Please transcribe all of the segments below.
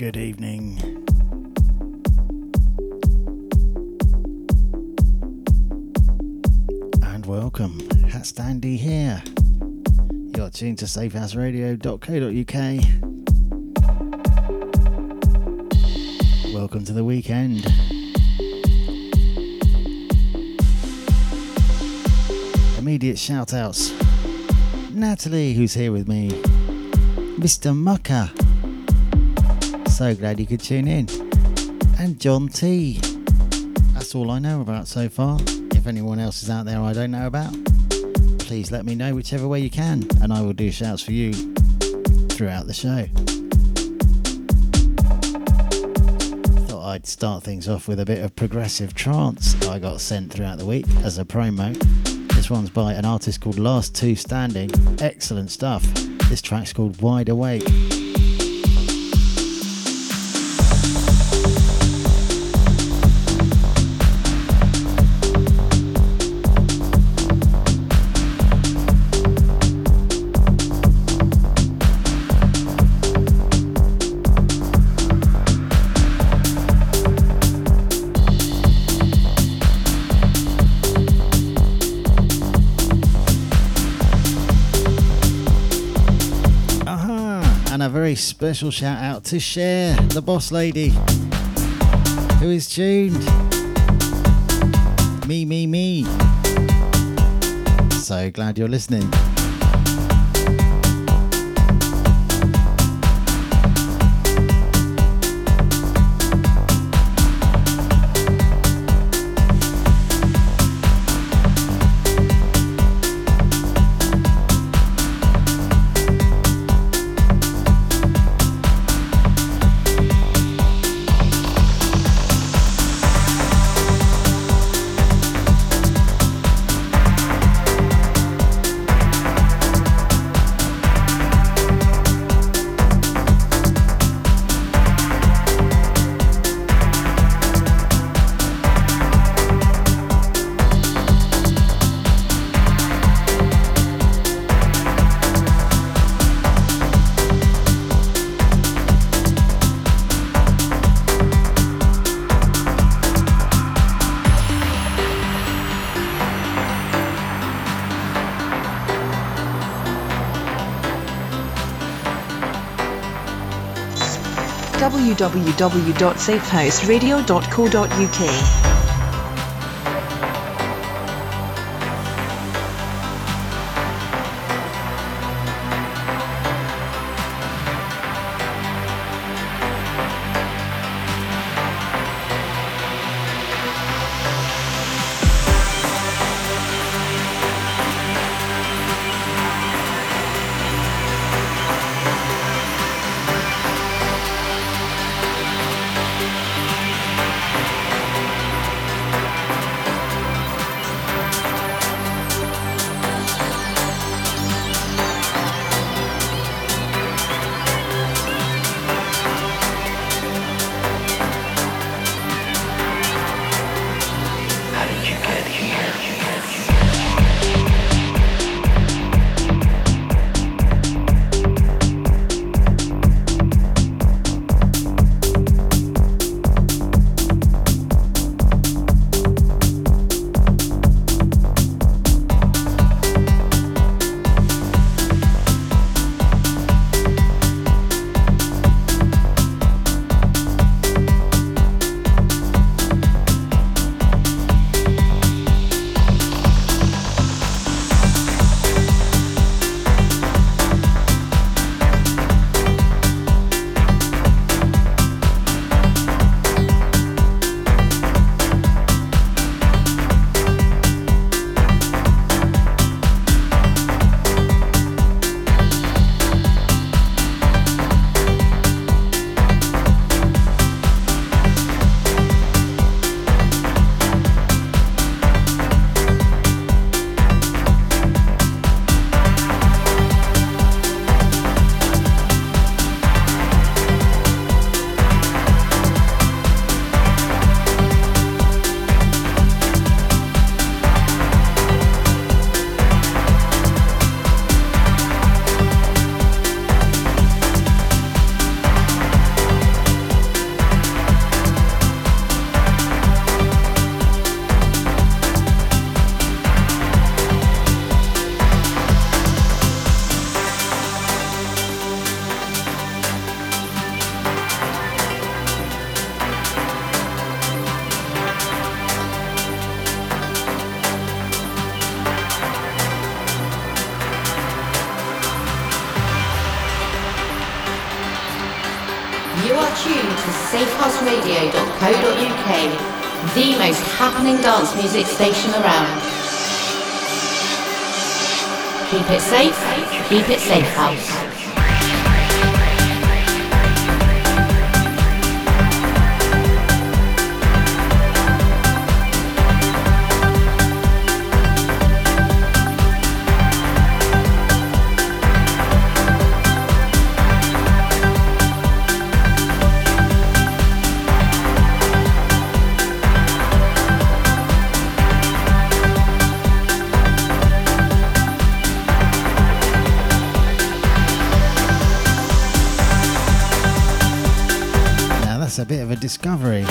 good evening. And welcome. Hat Standy here. You're tuned to safehouseradio.co.uk. Welcome to the weekend. Immediate shout outs. Natalie, who's here with me. Mr. Mucker. So glad you could tune in. And John T. That's all I know about so far. If anyone else is out there I don't know about, please let me know whichever way you can, and I will do shouts for you throughout the show. Thought I'd start things off with a bit of progressive trance I got sent throughout the week as a promo. This one's by an artist called Last Two Standing. Excellent stuff. This track's called Wide Awake. Special shout out to Cher, the boss lady, who is tuned. Me, me, me. So glad you're listening. www.safehouseradio.co.uk. the most happening dance music station around. Keep it safe, keep it safe house. Discovery.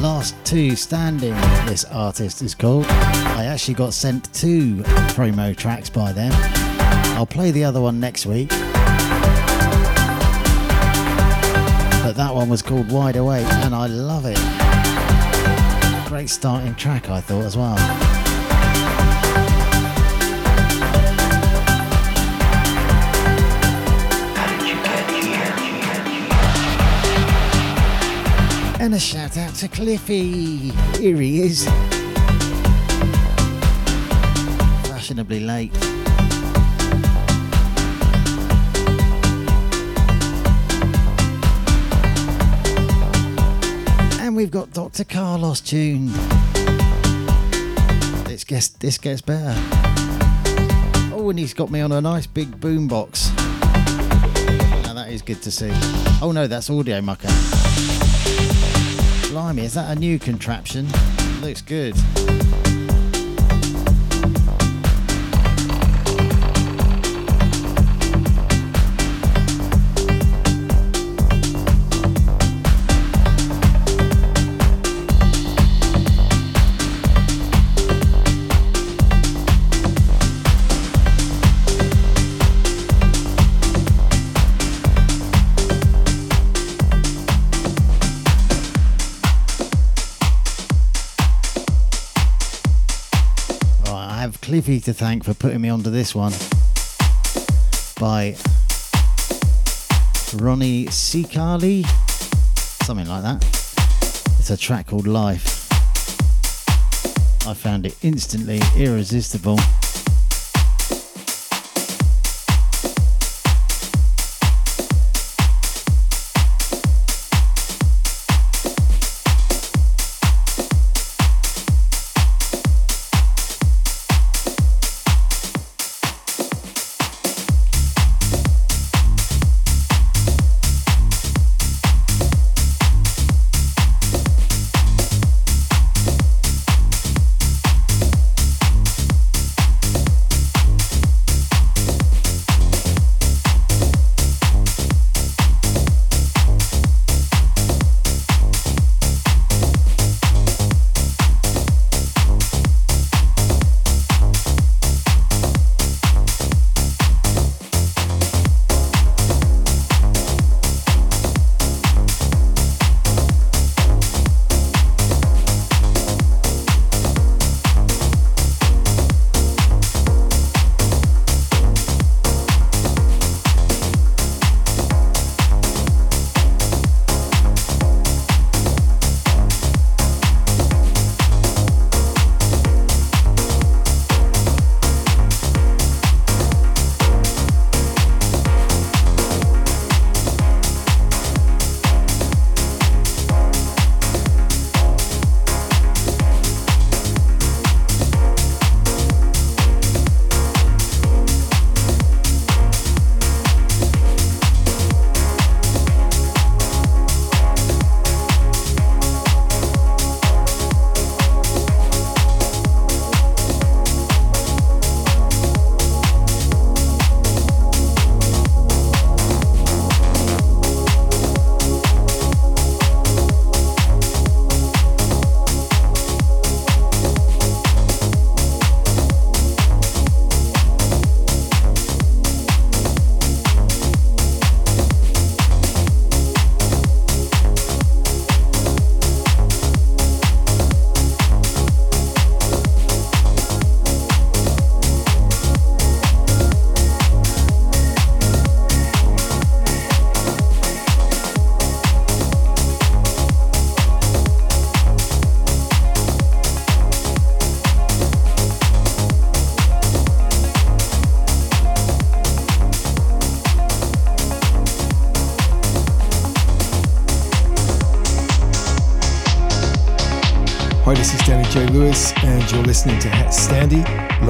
Last two standing, this artist is called. I actually got sent two promo tracks by them. I'll play the other one next week. But that one was called Wide Awake and I love it. Great starting track, I thought, as well. And a shout out to Cliffy. Here he is. Fashionably late. And we've got Dr. Carlos tuned. This gets this gets better. Oh, and he's got me on a nice big boombox. Now that is good to see. Oh no, that's audio mucker. Blimey, is that a new contraption? Looks good. Cliffy to thank for putting me onto this one by Rony Seikaly, something like that. It's a track called Life. I found it instantly irresistible.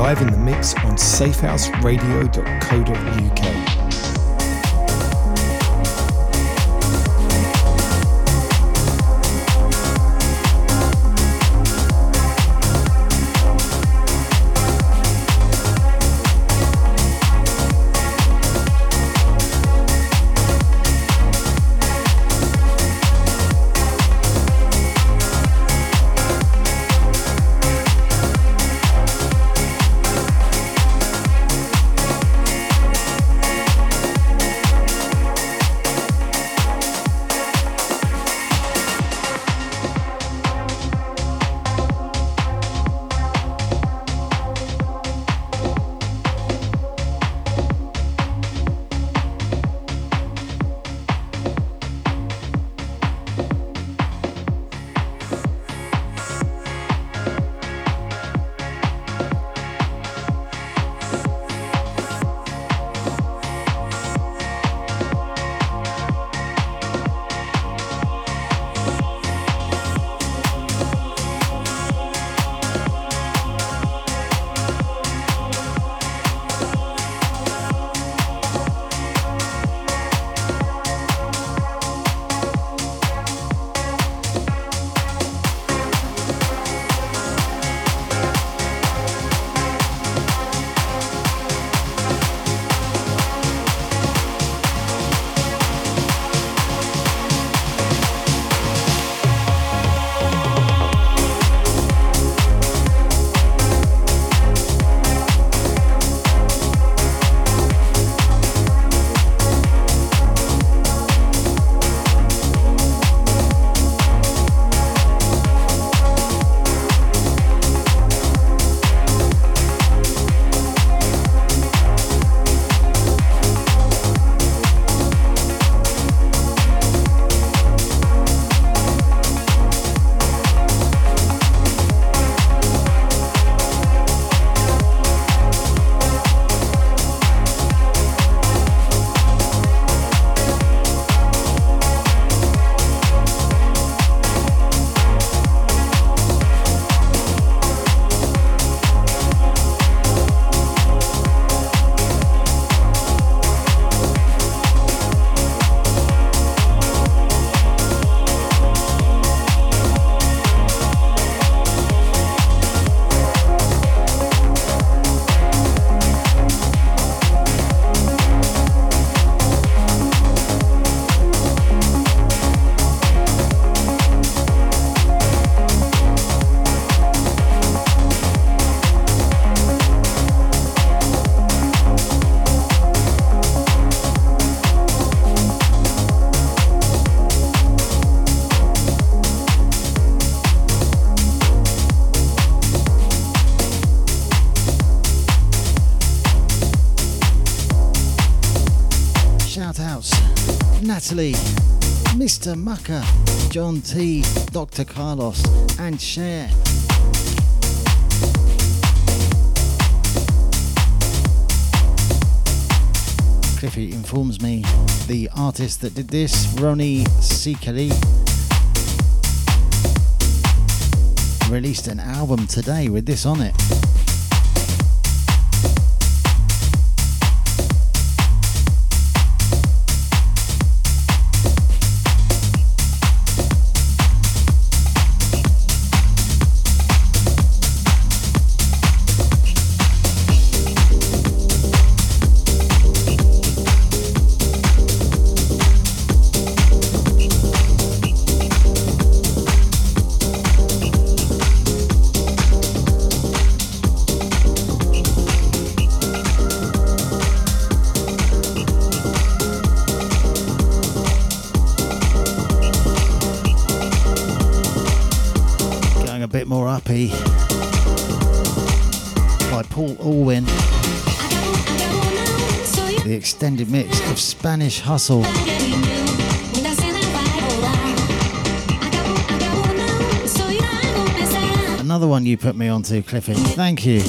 Live in the mix on safehouseradio.co.uk. Natalie, Mr. Mucker, John T, Dr. Carlos, and Cher. Cliffy informs me the artist that did this, Rony Seikaly, released an album today with this on it. Spanish Hustle. Another one you put me onto, Cliffy. Thank you.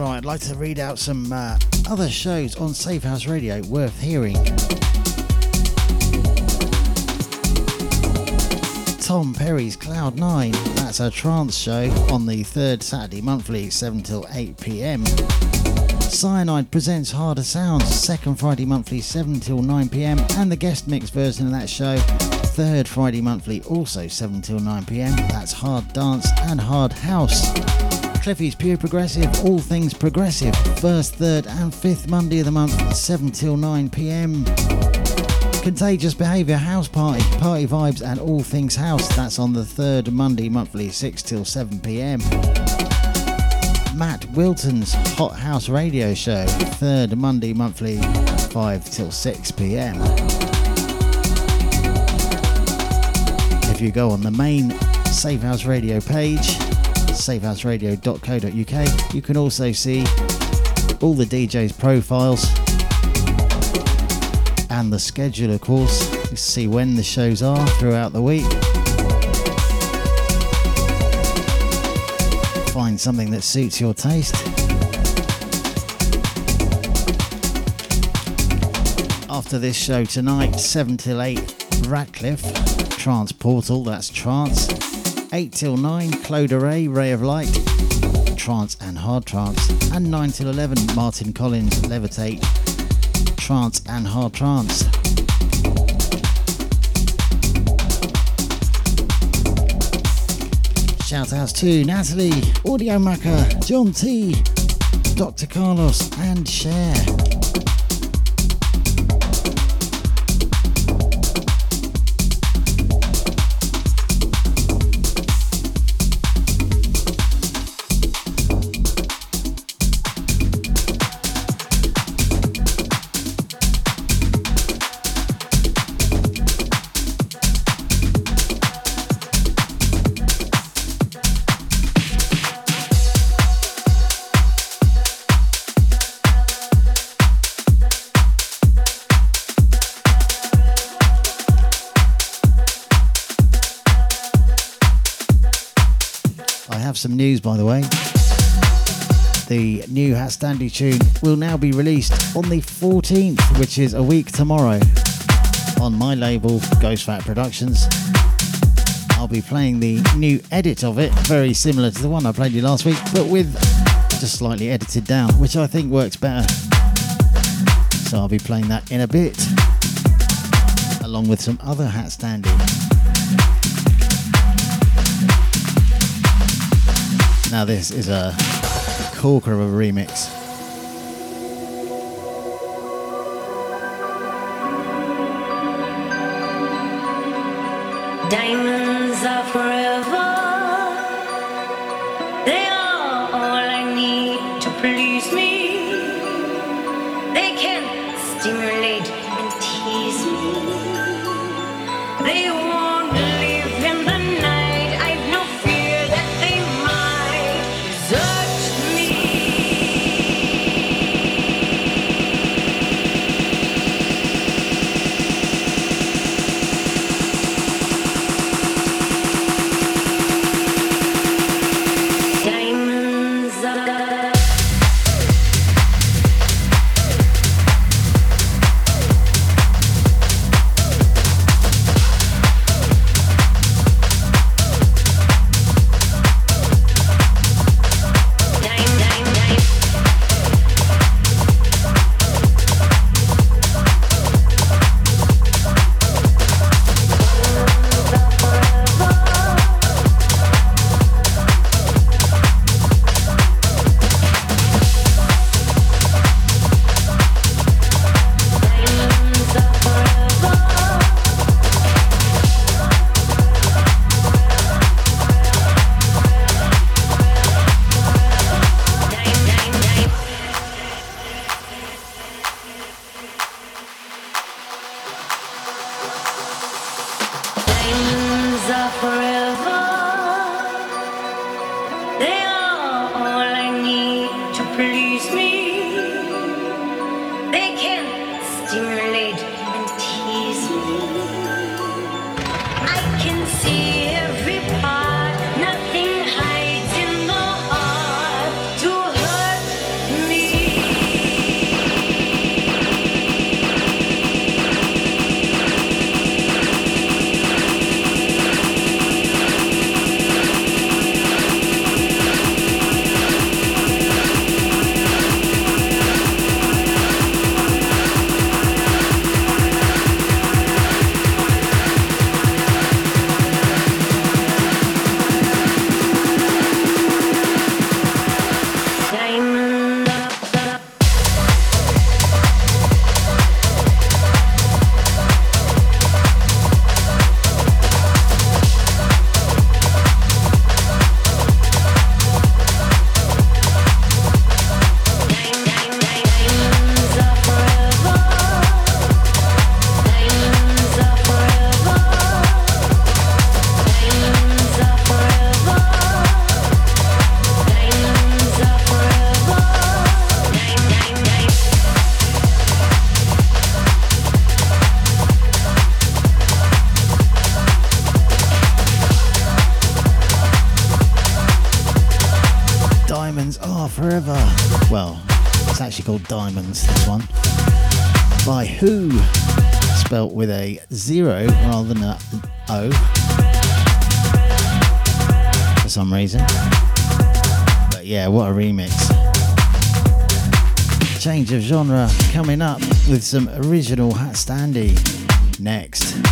Like to read out some uh, other shows on Safe House Radio worth hearing. Tom Perry's Cloud 9, that's a trance show on the third Saturday monthly, 7 till 8 pm. Cyanide presents Harder Sounds, second Friday monthly, 7 till 9 pm, and the guest mix version of that show, third Friday monthly, also 7 till 9 pm. That's Hard Dance and Hard House. Cliffy's Pure Progressive, all things progressive. First, third, and fifth Monday of the month, 7 till 9 pm. Contagious Behaviour House Party, Party Vibes, and all things house. That's on the third Monday monthly, 6 till 7 pm. Matt Wilton's Hot House Radio Show, third Monday monthly, 5 till 6 pm. If you go on the main Safe House Radio page, safehouseradio.co.uk. You can also see all the DJs' profiles and the schedule, of course, to see when the shows are throughout the week. Find something that suits your taste. After this show tonight, 7 till 8, Ratcliffe, Trance Portal, that's Trance. 8 till 9, Claude Ray, Ray of Light, Trance and Hard Trance, and 9 till 11, Martin Collins, Levitate, Trance and Hard Trance. Shout outs to Natalie, Audio Macker, John T, Dr. Carlos, and Cher. Some news, by the way. The new Hat Standy tune will now be released on the 14th, which is a week tomorrow, on my label, Ghost Fat Productions. I'll be playing the new edit of it, very similar to the one I played you last week, but with just slightly edited down, which I think works better. So I'll be playing that in a bit, along with some other Hat Standy. Now, this is a corker of a remix. Diamonds, this one. By Who, spelt with a zero rather than a O. For some reason. But yeah, what a remix. Change of genre coming up with some original Hat Standy next.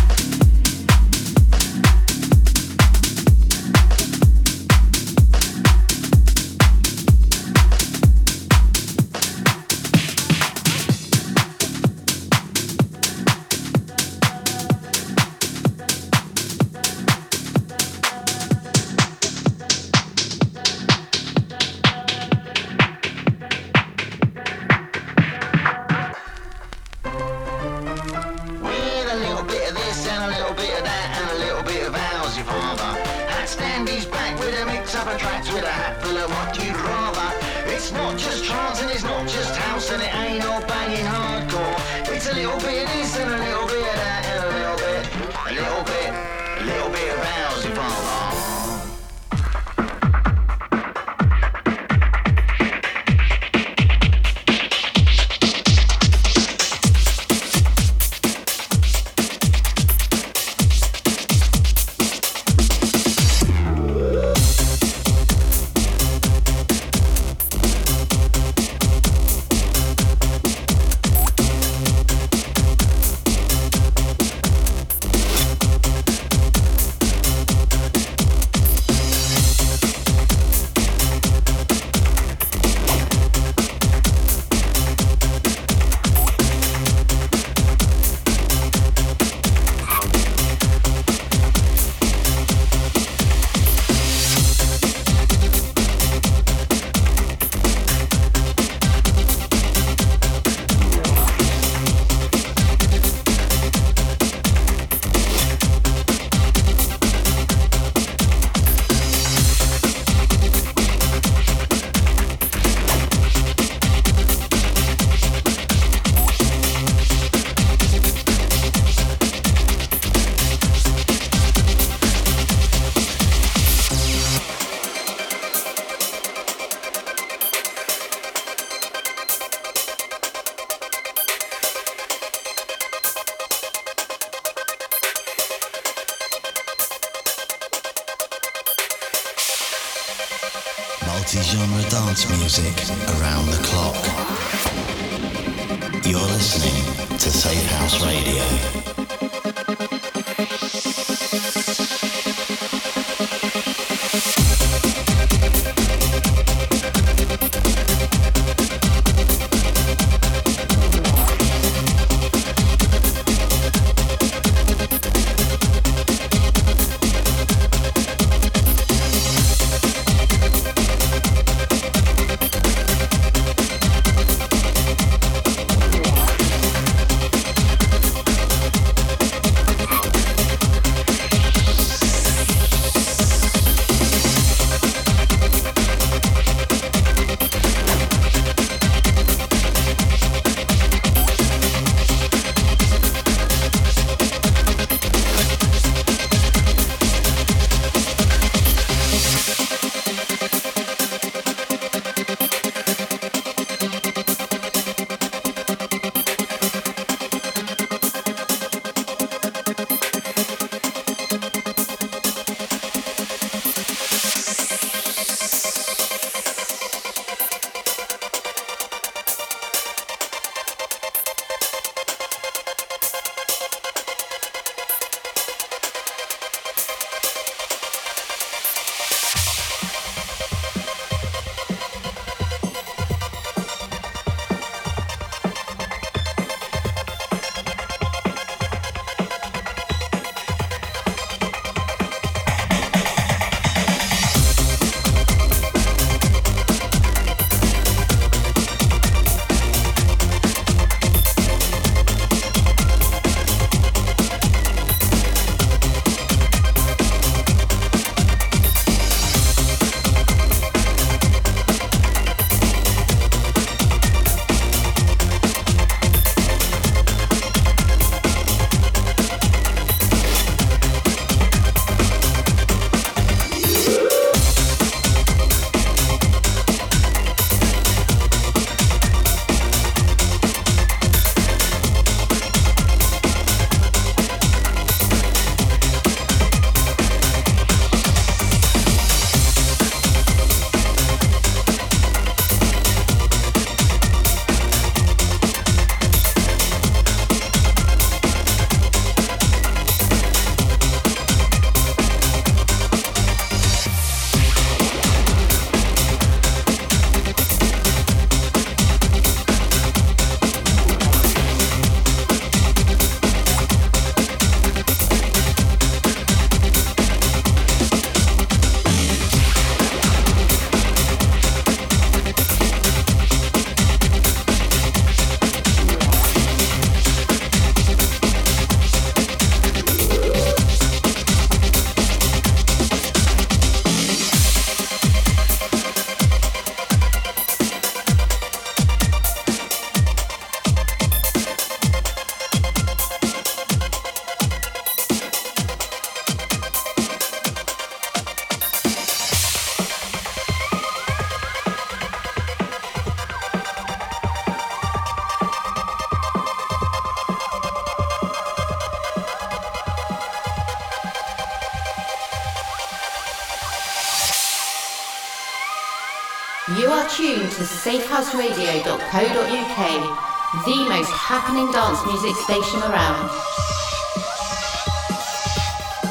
Happening dance music station around.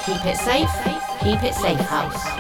Keep it safe, keep it safe house.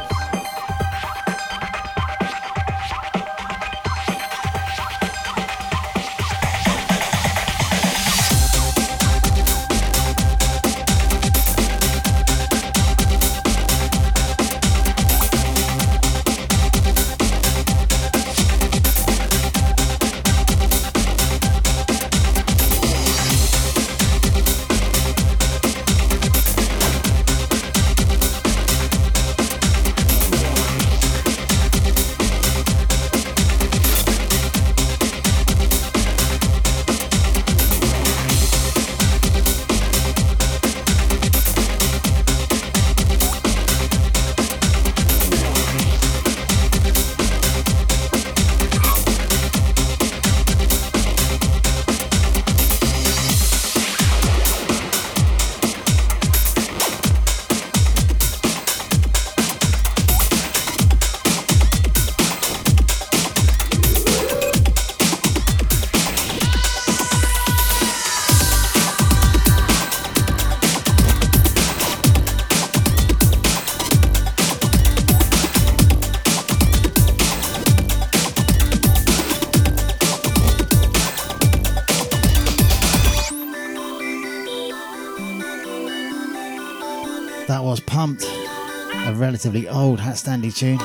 Relatively old Hat Standy tune.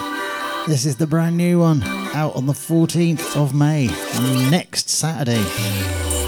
This is the brand new one, out on the 14th of May, next Saturday.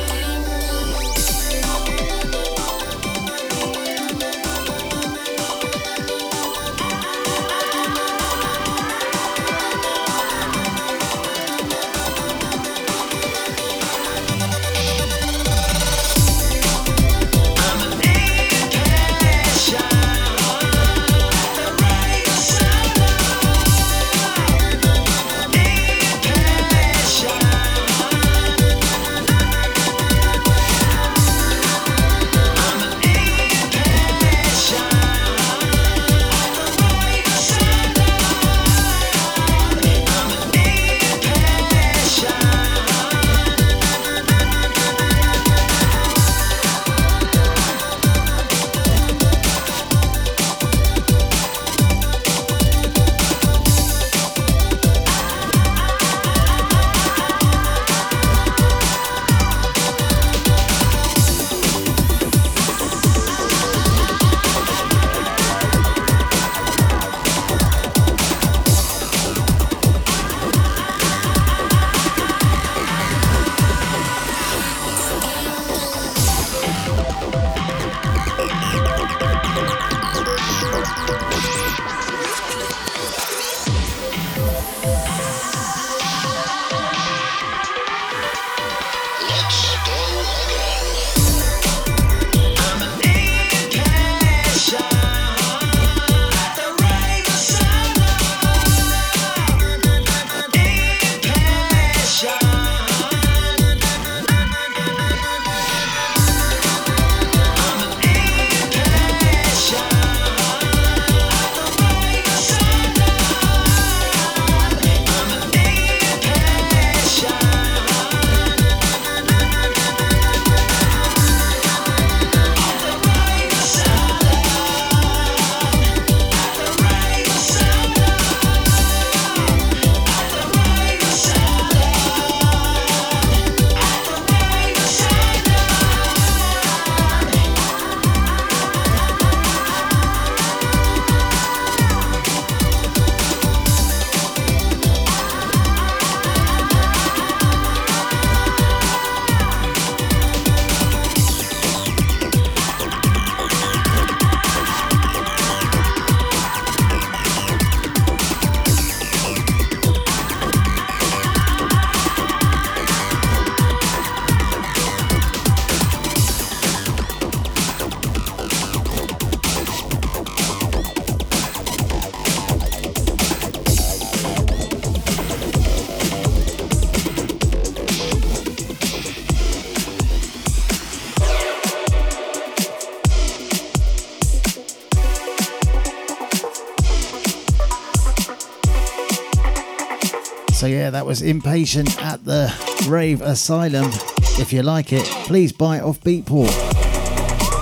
That was Inpatient at the Rave Asylum. If you like it, please buy it off Beatport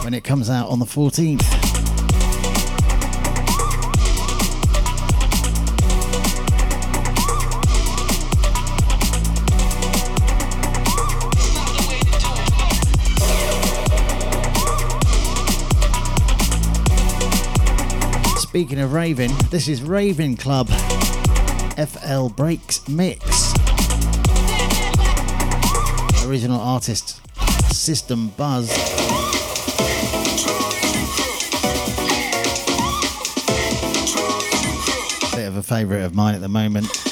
when it comes out on the 14th. Speaking of raving, this is Raving Club FL Breaks Mix. Original artist System Buzz. Bit of a favourite of mine at the moment.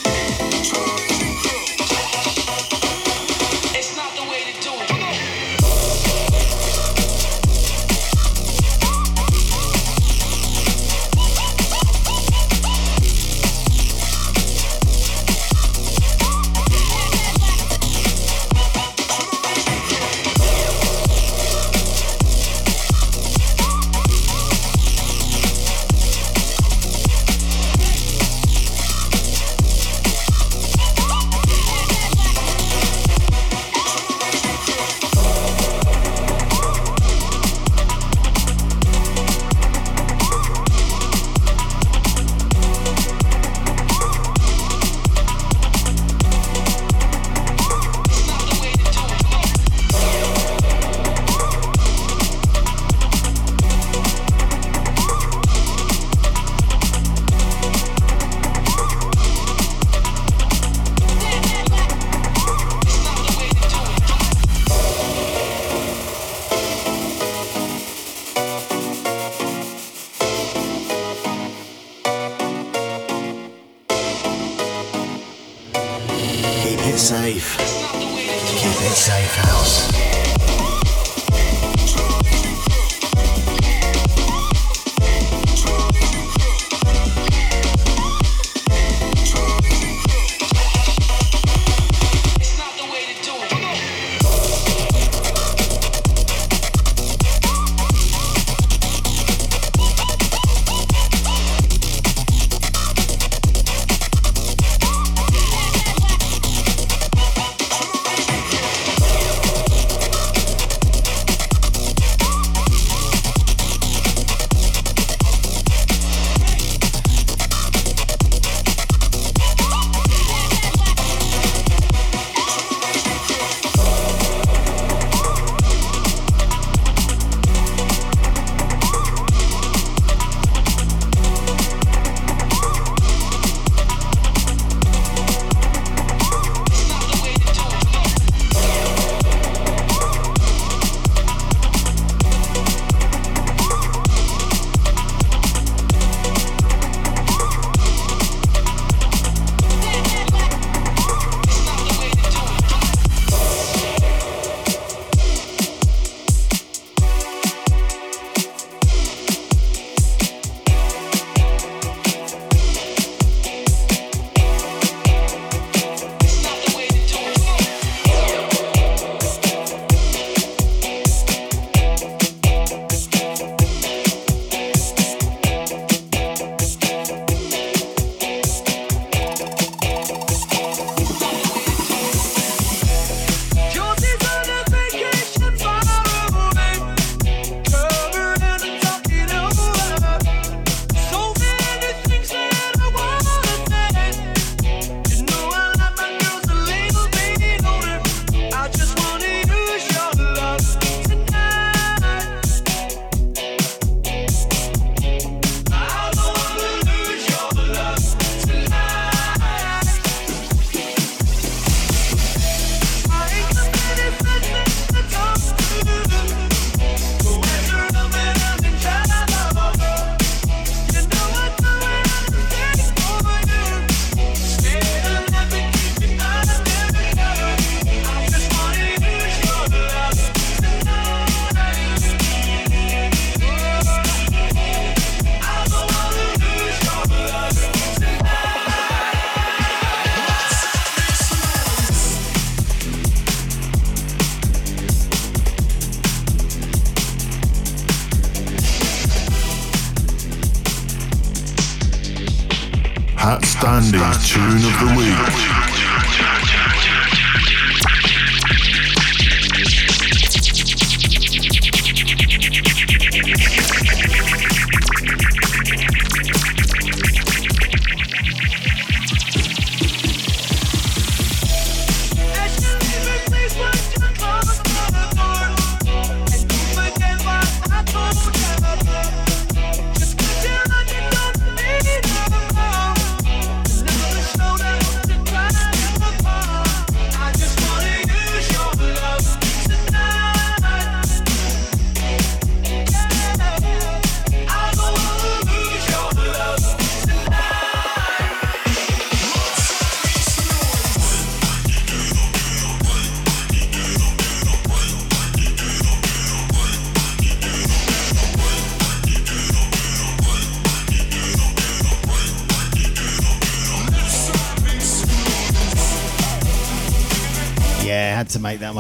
Hat Standy's tune of the week.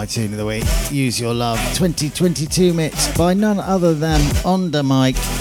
My tune of the week. Use Your Love 2022 mix by none other than Ondamike.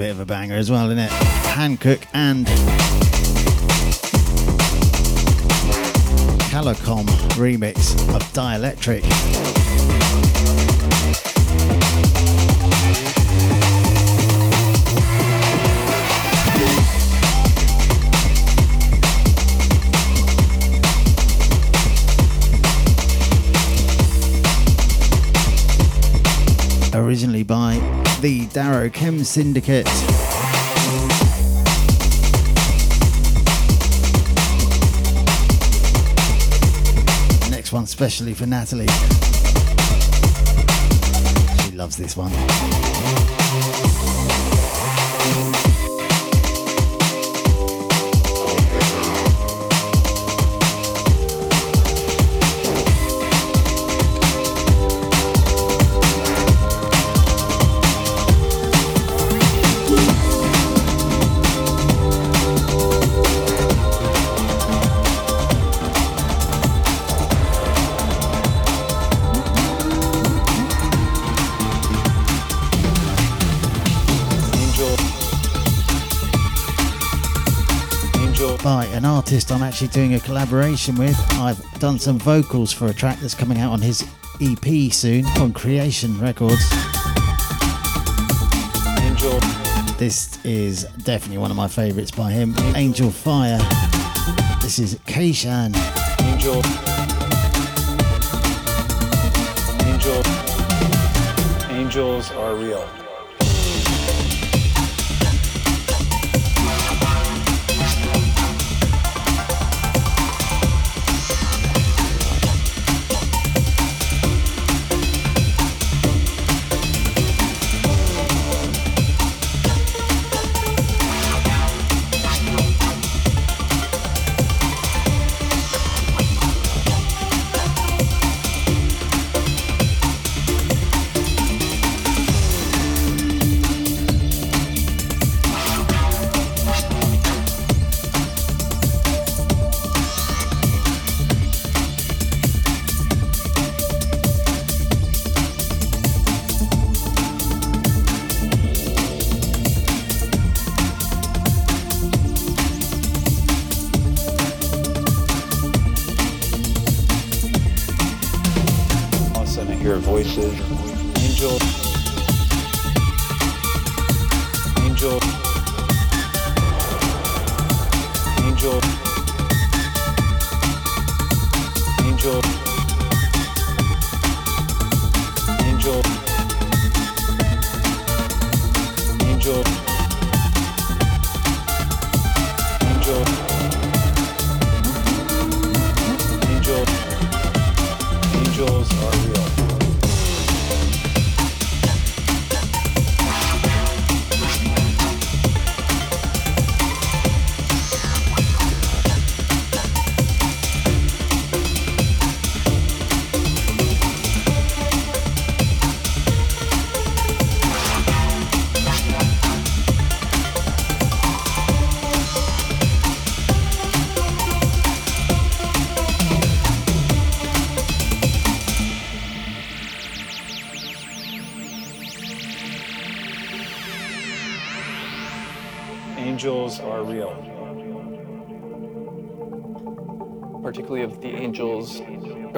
Bit of a banger as well, isn't it? Hankook and Kalocom remix of Dielectric. Originally by the Darrow Chem Syndicate. Next one, specially for Natalie. She loves this one. Artist I'm actually doing a collaboration with. I've done some vocals for a track that's coming out on his EP soon on Creation Records. Angel. This is definitely one of my favourites by him, Angel Fire. This is Kayshan. Angel. Angel. Angels are real.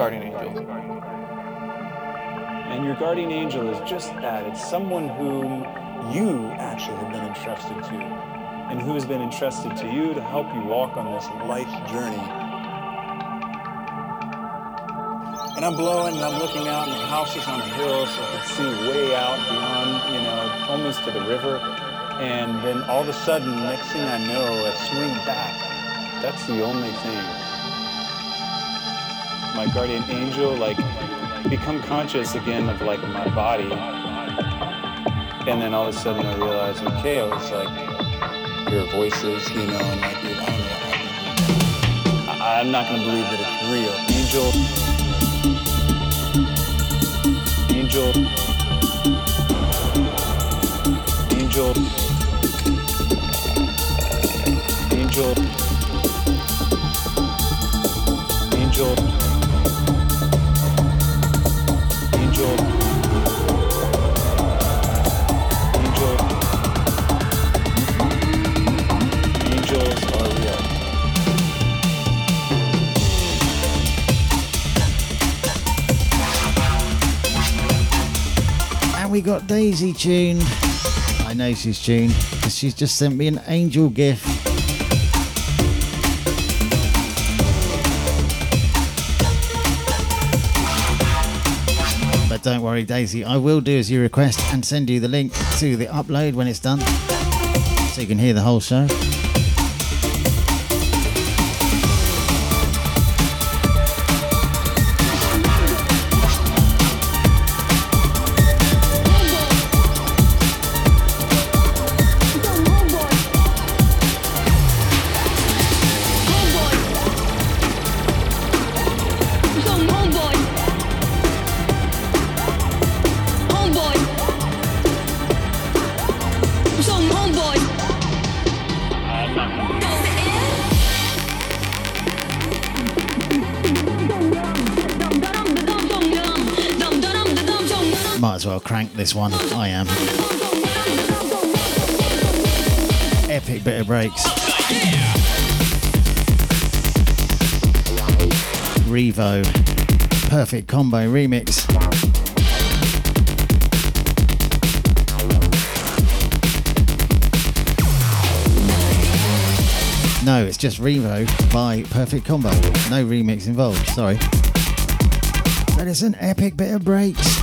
Guardian angels. And your guardian angel is just that. It's someone whom you actually have been entrusted to, and who has been entrusted to you to help you walk on this life journey. And I'm blowing and I'm looking out, and the house is on a hill, so I can see way out beyond, you know, almost to the river. And then all of a sudden, next thing I know, I swing back. That's the only thing. My guardian angel, like, become conscious again of like my body. And then all of a sudden I realize, okay, I was like, hear voices, you know, and like, I don't know. I- I'm not gonna believe that it's real. Angel. Angel. Angel. Angel. Got Daisy tuned. I know she's tuned because she's just sent me an angel gift. But don't worry, Daisy, I will do as you request and send you the link to the upload when it's done so you can hear the whole show. this one. I am. Epic bit of breaks. Revo. Perfect Kombo remix. No, it's just Revo by Perfect Kombo. No remix involved, sorry. That is an epic bit of breaks.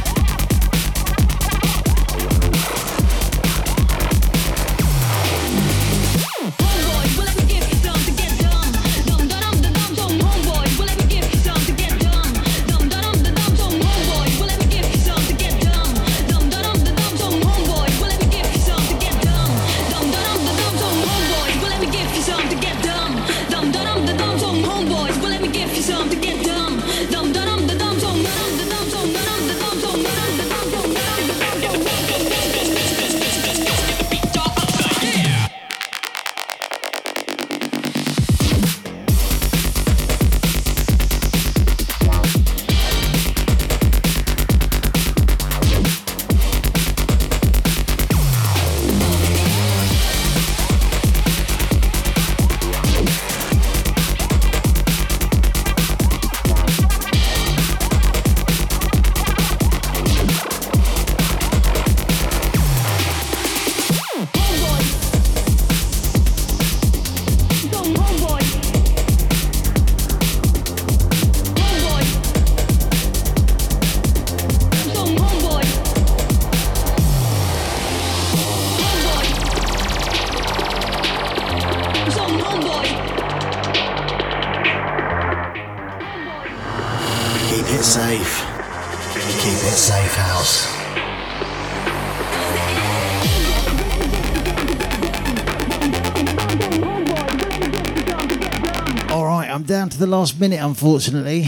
Last minute, unfortunately.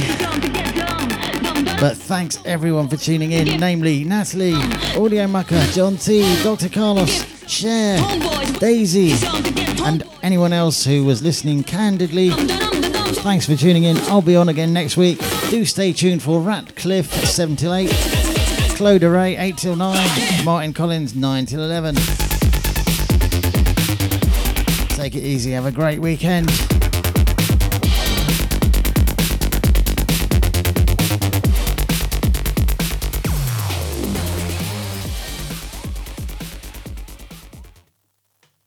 But thanks everyone for tuning in, namely Natalie, Audio Mucker, John T, Dr. Carlos, Cher, Daisy, and anyone else who was listening candidly. Thanks for tuning in. I'll be on again next week. Do stay tuned for Ratcliffe 7 till 8, Claude Ray 8 till 9, Martin Collins 9 till 11. Take it easy, have a great weekend.